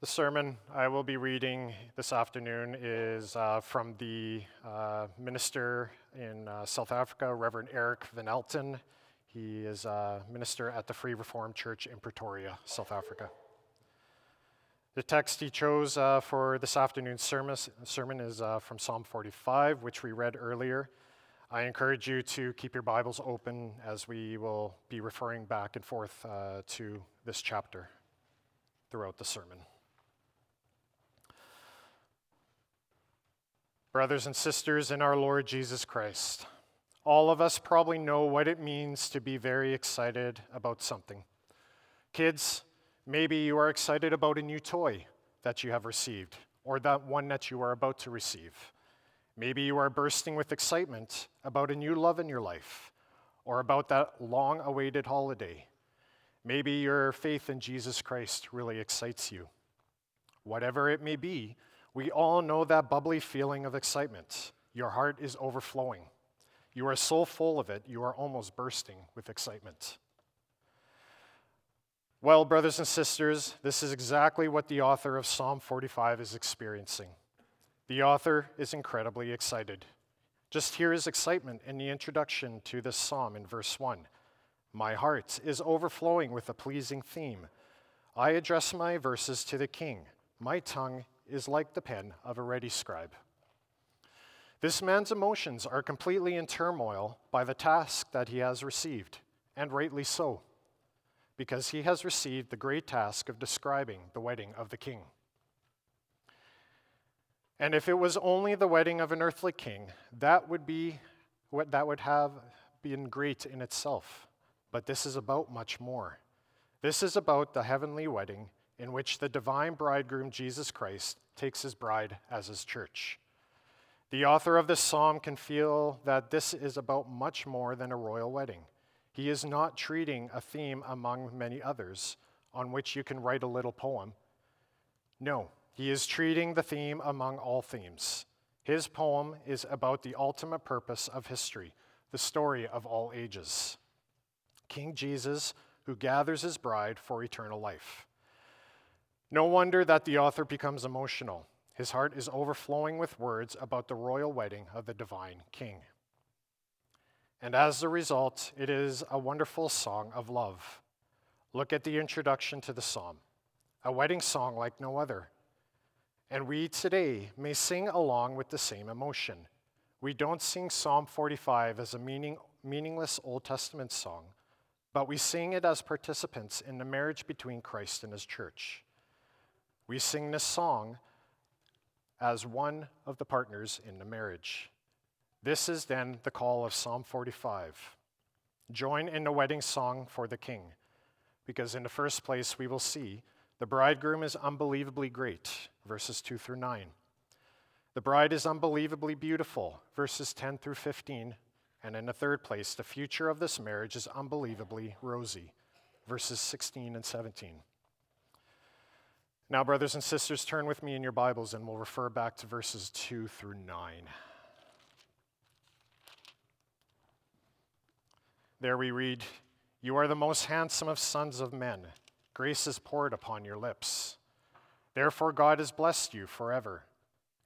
The sermon I will be reading this afternoon is uh, from the uh, minister in uh, South Africa, Reverend Eric Van Elten. He is a minister at the Free Reformed Church in Pretoria, South Africa. The text he chose uh, for this afternoon's sermon, sermon is uh, from Psalm 45, which we read earlier. I encourage you to keep your Bibles open as we will be referring back and forth uh, to this chapter throughout the sermon. Brothers and sisters in our Lord Jesus Christ, all of us probably know what it means to be very excited about something. Kids, maybe you are excited about a new toy that you have received or that one that you are about to receive. Maybe you are bursting with excitement about a new love in your life or about that long awaited holiday. Maybe your faith in Jesus Christ really excites you. Whatever it may be, we all know that bubbly feeling of excitement. Your heart is overflowing. You are so full of it, you are almost bursting with excitement. Well, brothers and sisters, this is exactly what the author of Psalm 45 is experiencing. The author is incredibly excited. Just hear his excitement in the introduction to this psalm in verse 1. My heart is overflowing with a pleasing theme. I address my verses to the king. My tongue is like the pen of a ready scribe. This man's emotions are completely in turmoil by the task that he has received, and rightly so, because he has received the great task of describing the wedding of the king. And if it was only the wedding of an earthly king, that would be what that would have been great in itself. But this is about much more. This is about the heavenly wedding in which the divine bridegroom, Jesus Christ, takes his bride as his church. The author of this psalm can feel that this is about much more than a royal wedding. He is not treating a theme among many others on which you can write a little poem. No, he is treating the theme among all themes. His poem is about the ultimate purpose of history, the story of all ages. King Jesus, who gathers his bride for eternal life. No wonder that the author becomes emotional. His heart is overflowing with words about the royal wedding of the divine king. And as a result, it is a wonderful song of love. Look at the introduction to the psalm, a wedding song like no other. And we today may sing along with the same emotion. We don't sing Psalm 45 as a meaning, meaningless Old Testament song, but we sing it as participants in the marriage between Christ and his church. We sing this song as one of the partners in the marriage. This is then the call of Psalm 45. Join in the wedding song for the king, because in the first place we will see the bridegroom is unbelievably great, verses 2 through 9. The bride is unbelievably beautiful, verses 10 through 15. And in the third place, the future of this marriage is unbelievably rosy, verses 16 and 17. Now, brothers and sisters, turn with me in your Bibles and we'll refer back to verses 2 through 9. There we read, You are the most handsome of sons of men. Grace is poured upon your lips. Therefore, God has blessed you forever.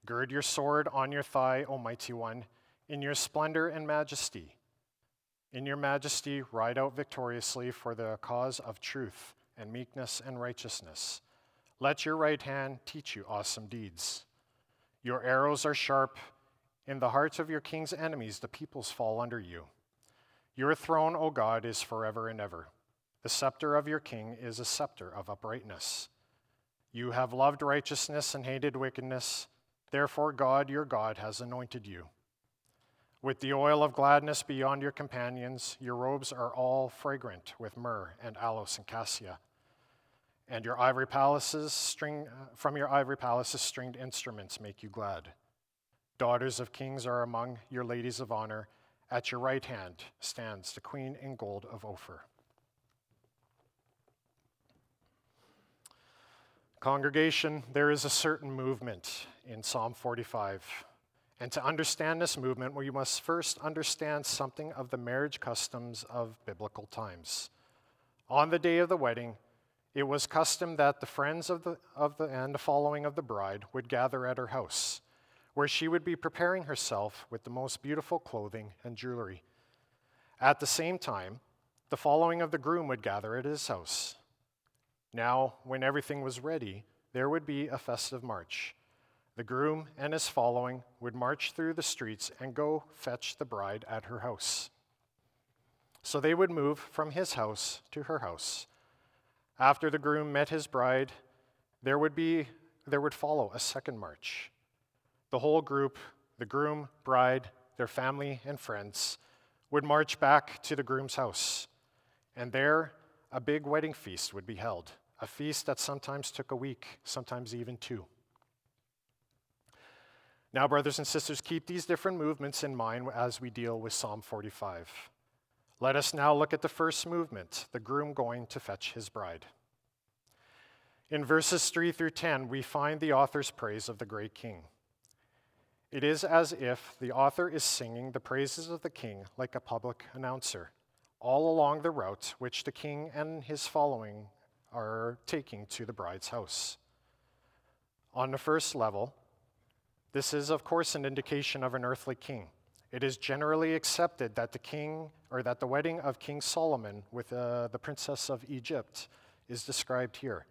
Gird your sword on your thigh, O mighty one, in your splendor and majesty. In your majesty, ride out victoriously for the cause of truth and meekness and righteousness. Let your right hand teach you awesome deeds. Your arrows are sharp. In the hearts of your king's enemies, the peoples fall under you. Your throne, O God, is forever and ever. The scepter of your king is a scepter of uprightness. You have loved righteousness and hated wickedness. Therefore, God, your God, has anointed you. With the oil of gladness beyond your companions, your robes are all fragrant with myrrh and aloes and cassia and your ivory palaces string, uh, from your ivory palaces stringed instruments make you glad. Daughters of kings are among your ladies of honor. At your right hand stands the queen in gold of Ophir. Congregation, there is a certain movement in Psalm 45. And to understand this movement, we must first understand something of the marriage customs of biblical times. On the day of the wedding, it was custom that the friends of the, of the and the following of the bride would gather at her house, where she would be preparing herself with the most beautiful clothing and jewelry. At the same time, the following of the groom would gather at his house. Now, when everything was ready, there would be a festive march. The groom and his following would march through the streets and go fetch the bride at her house. So they would move from his house to her house. After the groom met his bride, there would be there would follow a second march. The whole group, the groom, bride, their family and friends, would march back to the groom's house. And there a big wedding feast would be held, a feast that sometimes took a week, sometimes even two. Now, brothers and sisters, keep these different movements in mind as we deal with Psalm 45. Let us now look at the first movement the groom going to fetch his bride. In verses 3 through 10, we find the author's praise of the great king. It is as if the author is singing the praises of the king like a public announcer, all along the route which the king and his following are taking to the bride's house. On the first level, this is, of course, an indication of an earthly king. It is generally accepted that the king, or that the wedding of King Solomon with uh, the princess of Egypt is described here.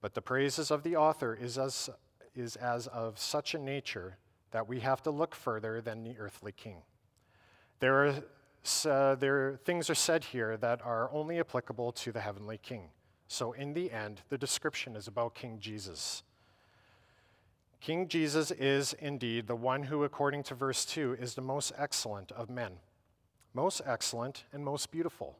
But the praises of the author is as, is as of such a nature that we have to look further than the earthly king. There are, uh, there, things are said here that are only applicable to the heavenly king. So, in the end, the description is about King Jesus. King Jesus is indeed the one who, according to verse 2, is the most excellent of men, most excellent and most beautiful.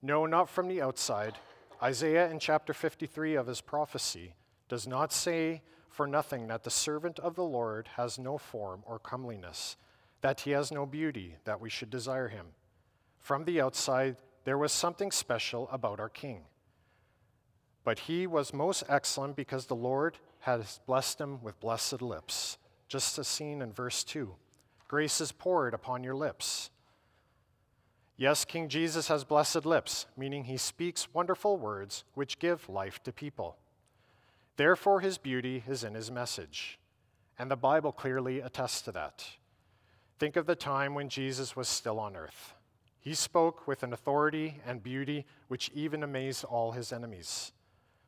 No, not from the outside. Isaiah in chapter 53 of his prophecy does not say for nothing that the servant of the Lord has no form or comeliness, that he has no beauty, that we should desire him. From the outside, there was something special about our king. But he was most excellent because the Lord has blessed him with blessed lips, just as seen in verse 2. Grace is poured upon your lips. Yes, King Jesus has blessed lips, meaning he speaks wonderful words which give life to people. Therefore, his beauty is in his message. And the Bible clearly attests to that. Think of the time when Jesus was still on earth. He spoke with an authority and beauty which even amazed all his enemies.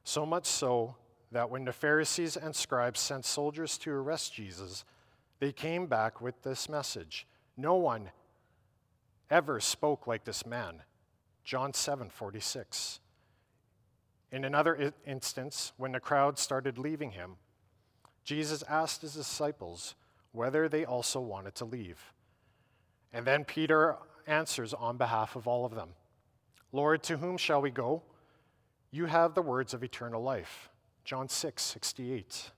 So much so that when the Pharisees and scribes sent soldiers to arrest Jesus, they came back with this message No one ever spoke like this man. John 7 46. In another instance, when the crowd started leaving him, Jesus asked his disciples whether they also wanted to leave. And then Peter answers on behalf of all of them Lord, to whom shall we go? You have the words of eternal life. John 6, 68.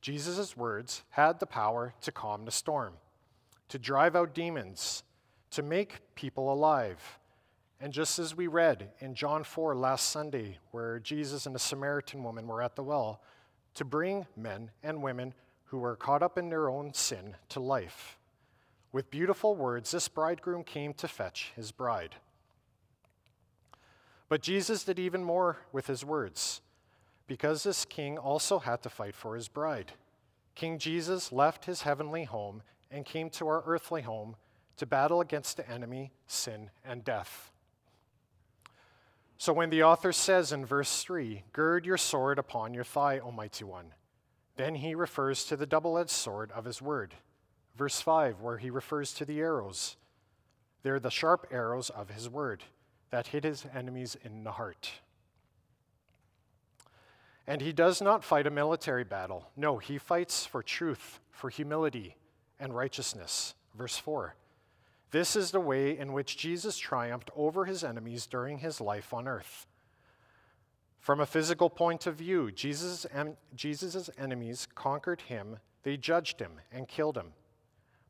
Jesus' words had the power to calm the storm, to drive out demons, to make people alive. And just as we read in John 4 last Sunday, where Jesus and the Samaritan woman were at the well, to bring men and women who were caught up in their own sin to life. With beautiful words, this bridegroom came to fetch his bride. But Jesus did even more with his words because this king also had to fight for his bride. King Jesus left his heavenly home and came to our earthly home to battle against the enemy, sin, and death. So when the author says in verse 3, Gird your sword upon your thigh, O mighty one, then he refers to the double edged sword of his word. Verse 5, where he refers to the arrows, they're the sharp arrows of his word that hit his enemies in the heart. And he does not fight a military battle. No, he fights for truth, for humility, and righteousness. Verse 4. This is the way in which Jesus triumphed over his enemies during his life on earth. From a physical point of view, Jesus' Jesus' enemies conquered him, they judged him, and killed him.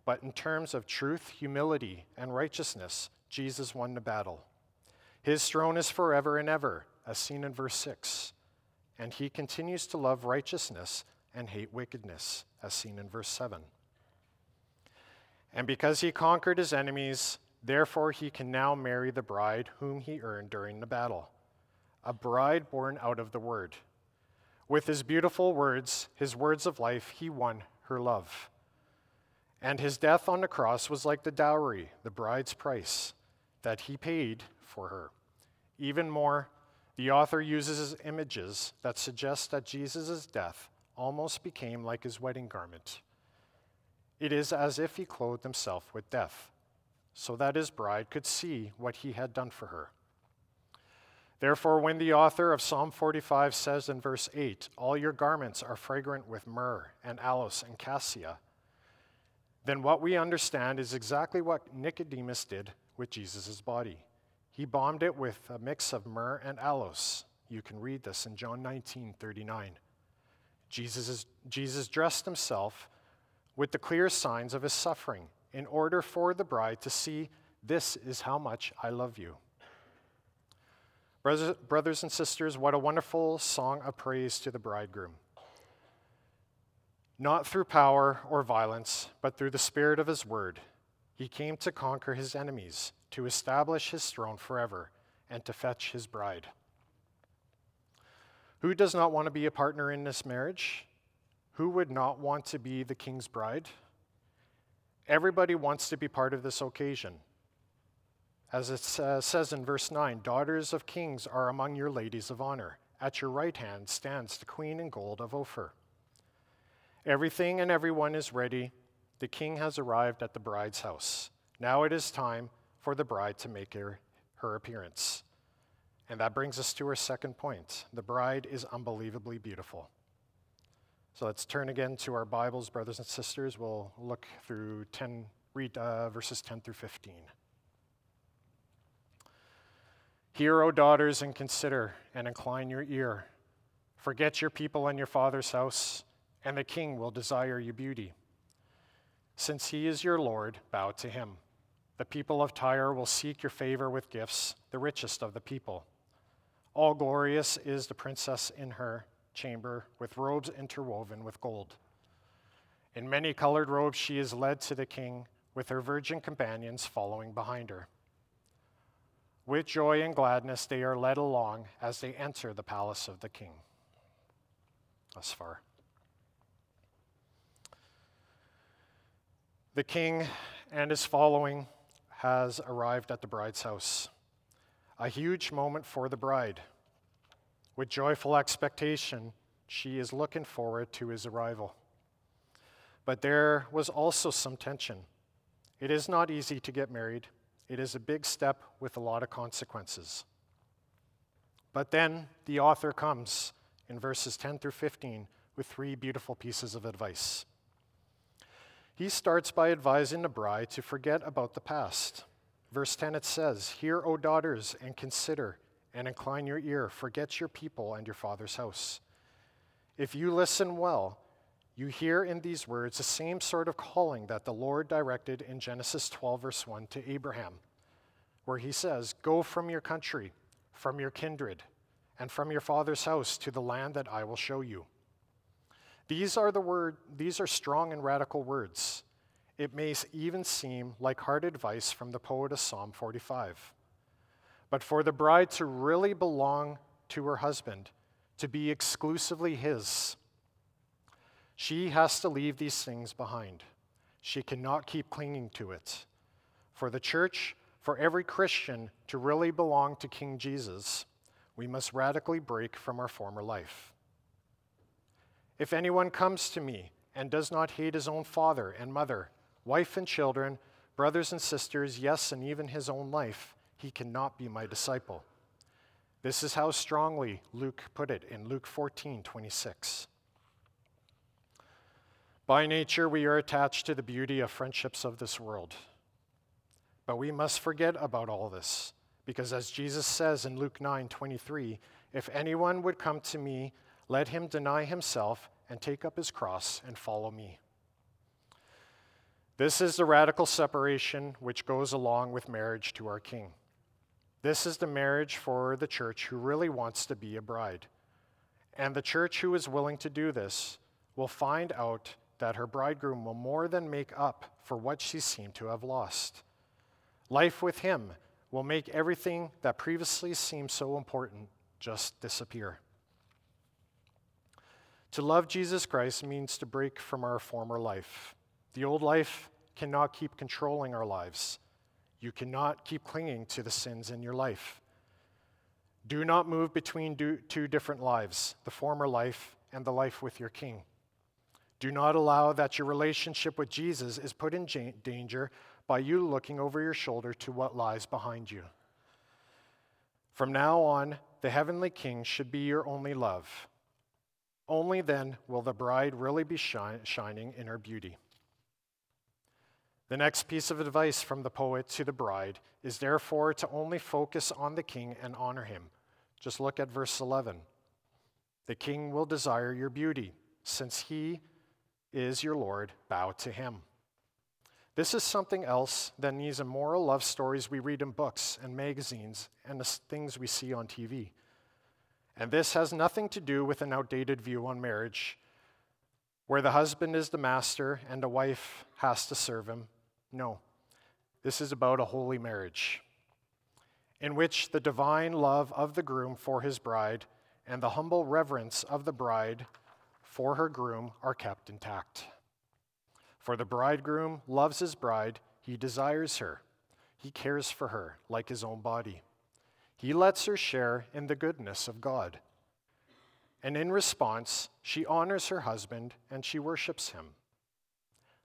But in terms of truth, humility, and righteousness, Jesus won the battle. His throne is forever and ever, as seen in verse 6 and he continues to love righteousness and hate wickedness, as seen in verse 7. And because he conquered his enemies, therefore he can now marry the bride whom he earned during the battle. a bride born out of the Word. With his beautiful words, his words of life, he won her love. And his death on the cross was like the dowry, the bride's price, that he paid for her. Even more, the author uses images that suggest that Jesus' death almost became like his wedding garment. It is as if he clothed himself with death, so that his bride could see what he had done for her. Therefore, when the author of Psalm 45 says in verse 8, All your garments are fragrant with myrrh and aloes and cassia, then what we understand is exactly what Nicodemus did with Jesus' body. He bombed it with a mix of myrrh and aloes. You can read this in John 19 39. Jesus, is, Jesus dressed himself with the clear signs of his suffering in order for the bride to see this is how much I love you. Brothers and sisters, what a wonderful song of praise to the bridegroom. Not through power or violence, but through the Spirit of His word, He came to conquer His enemies, to establish His throne forever, and to fetch His bride. Who does not want to be a partner in this marriage? Who would not want to be the king's bride? Everybody wants to be part of this occasion. As it says in verse 9, daughters of kings are among your ladies of honor. At your right hand stands the queen in gold of Ophir. Everything and everyone is ready. The king has arrived at the bride's house. Now it is time for the bride to make her, her appearance. And that brings us to our second point. The bride is unbelievably beautiful. So let's turn again to our Bibles, brothers and sisters. We'll look through 10, read uh, verses 10 through 15. Hear, O daughters, and consider, and incline your ear. Forget your people and your father's house, and the king will desire your beauty. Since he is your Lord, bow to him. The people of Tyre will seek your favor with gifts, the richest of the people. All glorious is the princess in her chamber, with robes interwoven with gold. In many colored robes, she is led to the king, with her virgin companions following behind her. With joy and gladness, they are led along as they enter the palace of the king. Thus far. The king and his following has arrived at the bride's house. A huge moment for the bride. With joyful expectation, she is looking forward to his arrival. But there was also some tension. It is not easy to get married. It is a big step with a lot of consequences. But then the author comes in verses 10 through 15 with three beautiful pieces of advice. He starts by advising the bride to forget about the past. Verse 10 it says, Hear, O daughters, and consider, and incline your ear, forget your people and your father's house. If you listen well, you hear in these words the same sort of calling that the Lord directed in Genesis 12, verse 1 to Abraham, where he says, Go from your country, from your kindred, and from your father's house to the land that I will show you. These are the word, these are strong and radical words. It may even seem like hard advice from the poet of Psalm 45. But for the bride to really belong to her husband, to be exclusively his, she has to leave these things behind. She cannot keep clinging to it. For the church, for every Christian to really belong to King Jesus, we must radically break from our former life. If anyone comes to me and does not hate his own father and mother, wife and children, brothers and sisters, yes, and even his own life, he cannot be my disciple. This is how strongly Luke put it in Luke 14 26. By nature, we are attached to the beauty of friendships of this world. But we must forget about all this, because as Jesus says in Luke 9 23, if anyone would come to me, let him deny himself and take up his cross and follow me. This is the radical separation which goes along with marriage to our King. This is the marriage for the church who really wants to be a bride. And the church who is willing to do this will find out that her bridegroom will more than make up for what she seemed to have lost. Life with him will make everything that previously seemed so important just disappear. To love Jesus Christ means to break from our former life. The old life cannot keep controlling our lives. You cannot keep clinging to the sins in your life. Do not move between two different lives, the former life and the life with your King. Do not allow that your relationship with Jesus is put in danger by you looking over your shoulder to what lies behind you. From now on, the heavenly King should be your only love. Only then will the bride really be shining in her beauty. The next piece of advice from the poet to the bride is therefore to only focus on the king and honor him. Just look at verse 11. The king will desire your beauty. Since he is your Lord, bow to him. This is something else than these immoral love stories we read in books and magazines and the things we see on TV. And this has nothing to do with an outdated view on marriage, where the husband is the master and the wife has to serve him. No, this is about a holy marriage in which the divine love of the groom for his bride and the humble reverence of the bride for her groom are kept intact. For the bridegroom loves his bride, he desires her, he cares for her like his own body. He lets her share in the goodness of God. And in response, she honors her husband and she worships him.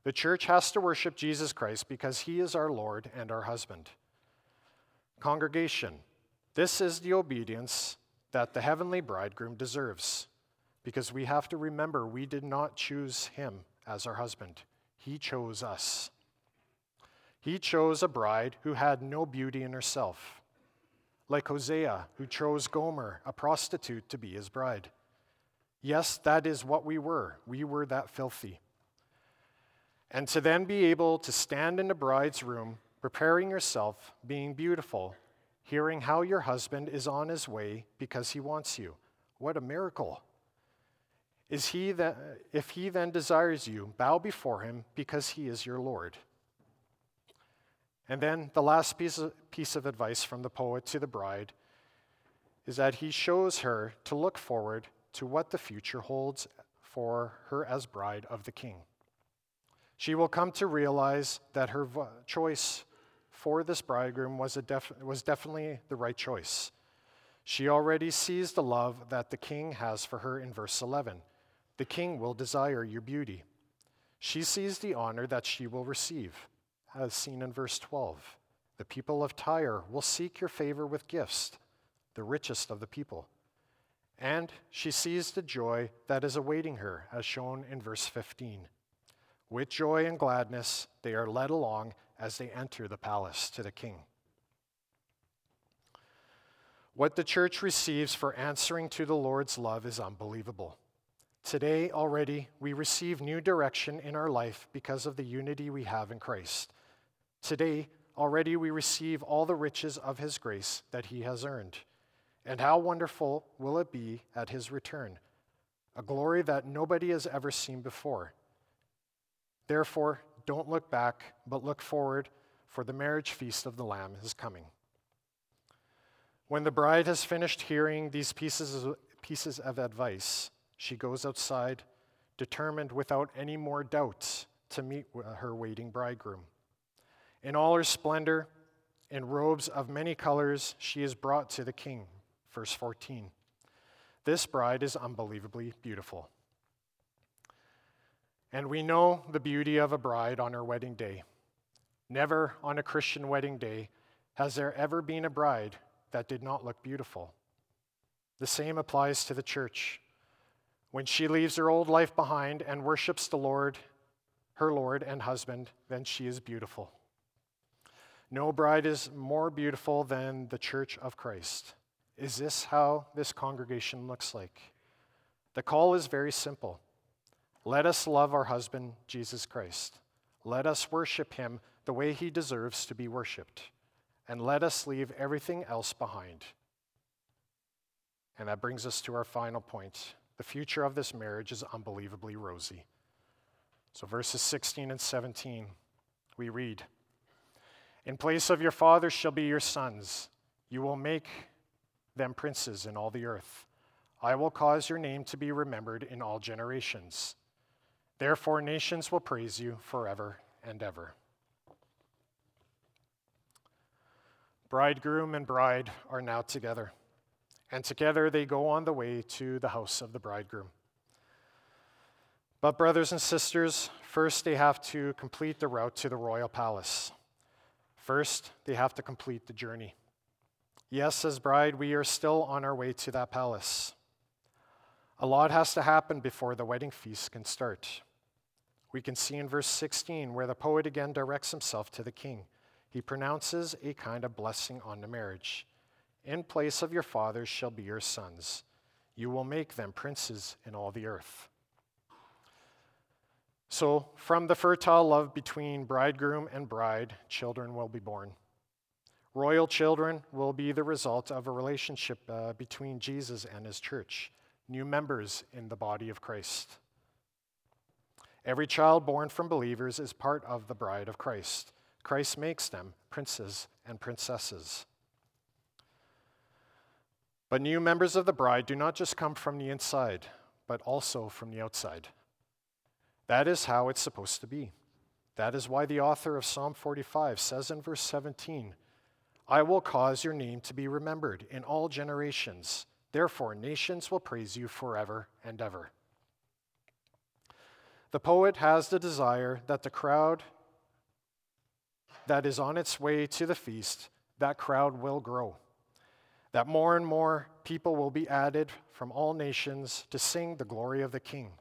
The church has to worship Jesus Christ because he is our Lord and our husband. Congregation, this is the obedience that the heavenly bridegroom deserves because we have to remember we did not choose him as our husband. He chose us. He chose a bride who had no beauty in herself, like Hosea, who chose Gomer, a prostitute, to be his bride. Yes, that is what we were. We were that filthy. And to then be able to stand in the bride's room, preparing yourself, being beautiful, hearing how your husband is on his way because he wants you. What a miracle! is he that if he then desires you bow before him because he is your lord and then the last piece of, piece of advice from the poet to the bride is that he shows her to look forward to what the future holds for her as bride of the king. She will come to realize that her choice for this bridegroom was, def- was definitely the right choice. She already sees the love that the king has for her in verse 11 the king will desire your beauty. She sees the honor that she will receive, as seen in verse 12. The people of Tyre will seek your favor with gifts, the richest of the people. And she sees the joy that is awaiting her, as shown in verse 15. With joy and gladness, they are led along as they enter the palace to the king. What the church receives for answering to the Lord's love is unbelievable. Today, already, we receive new direction in our life because of the unity we have in Christ. Today, already, we receive all the riches of His grace that He has earned. And how wonderful will it be at His return? A glory that nobody has ever seen before. Therefore, don't look back, but look forward, for the marriage feast of the Lamb is coming. When the bride has finished hearing these pieces of, pieces of advice, she goes outside, determined without any more doubts to meet her waiting bridegroom. In all her splendor, in robes of many colors, she is brought to the king. Verse 14. This bride is unbelievably beautiful. And we know the beauty of a bride on her wedding day. Never on a Christian wedding day has there ever been a bride that did not look beautiful. The same applies to the church. When she leaves her old life behind and worships the Lord, her Lord and husband, then she is beautiful. No bride is more beautiful than the church of Christ. Is this how this congregation looks like? The call is very simple. Let us love our husband, Jesus Christ. Let us worship him the way he deserves to be worshiped. And let us leave everything else behind. And that brings us to our final point the future of this marriage is unbelievably rosy. So, verses 16 and 17, we read In place of your fathers shall be your sons. You will make them princes in all the earth. I will cause your name to be remembered in all generations. Therefore, nations will praise you forever and ever. Bridegroom and bride are now together, and together they go on the way to the house of the bridegroom. But, brothers and sisters, first they have to complete the route to the royal palace. First, they have to complete the journey. Yes, as bride, we are still on our way to that palace. A lot has to happen before the wedding feast can start. We can see in verse 16 where the poet again directs himself to the king. He pronounces a kind of blessing on the marriage. In place of your fathers shall be your sons. You will make them princes in all the earth. So, from the fertile love between bridegroom and bride, children will be born. Royal children will be the result of a relationship uh, between Jesus and his church, new members in the body of Christ. Every child born from believers is part of the bride of Christ. Christ makes them princes and princesses. But new members of the bride do not just come from the inside, but also from the outside. That is how it's supposed to be. That is why the author of Psalm 45 says in verse 17, I will cause your name to be remembered in all generations. Therefore, nations will praise you forever and ever. The poet has the desire that the crowd that is on its way to the feast, that crowd will grow. That more and more people will be added from all nations to sing the glory of the King.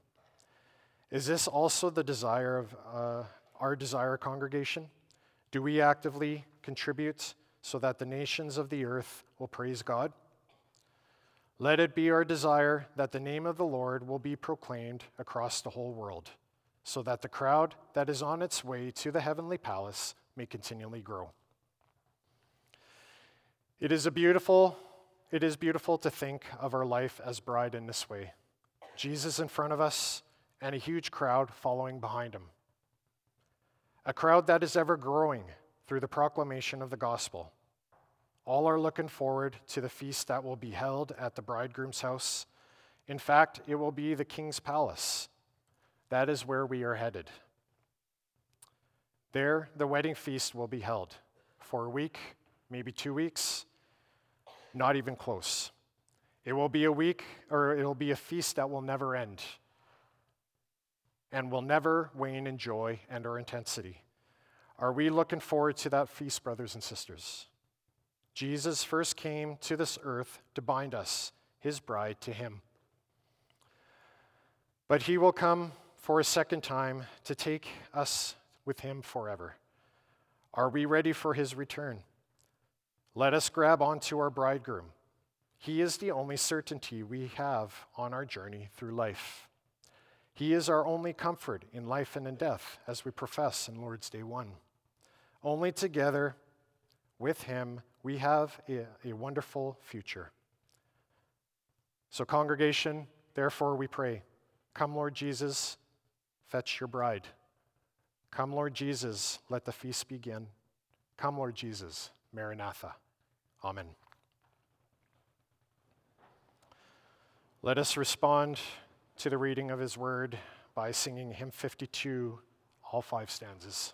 Is this also the desire of uh, our desire congregation? Do we actively contribute so that the nations of the earth will praise God? Let it be our desire that the name of the Lord will be proclaimed across the whole world, so that the crowd that is on its way to the heavenly palace may continually grow. It is a beautiful it is beautiful to think of our life as bride in this way. Jesus in front of us, and a huge crowd following behind him. A crowd that is ever growing through the proclamation of the gospel. All are looking forward to the feast that will be held at the bridegroom's house. In fact, it will be the king's palace. That is where we are headed. There, the wedding feast will be held for a week, maybe two weeks, not even close. It will be a week, or it will be a feast that will never end and will never wane in joy and our intensity. Are we looking forward to that feast, brothers and sisters? Jesus first came to this earth to bind us, his bride, to him. But he will come for a second time to take us with him forever. Are we ready for his return? Let us grab onto our bridegroom. He is the only certainty we have on our journey through life. He is our only comfort in life and in death, as we profess in Lord's Day 1. Only together with Him we have a, a wonderful future. So, congregation, therefore we pray Come, Lord Jesus, fetch your bride. Come, Lord Jesus, let the feast begin. Come, Lord Jesus, Maranatha. Amen. Let us respond to the reading of his word by singing hymn 52, all five stanzas.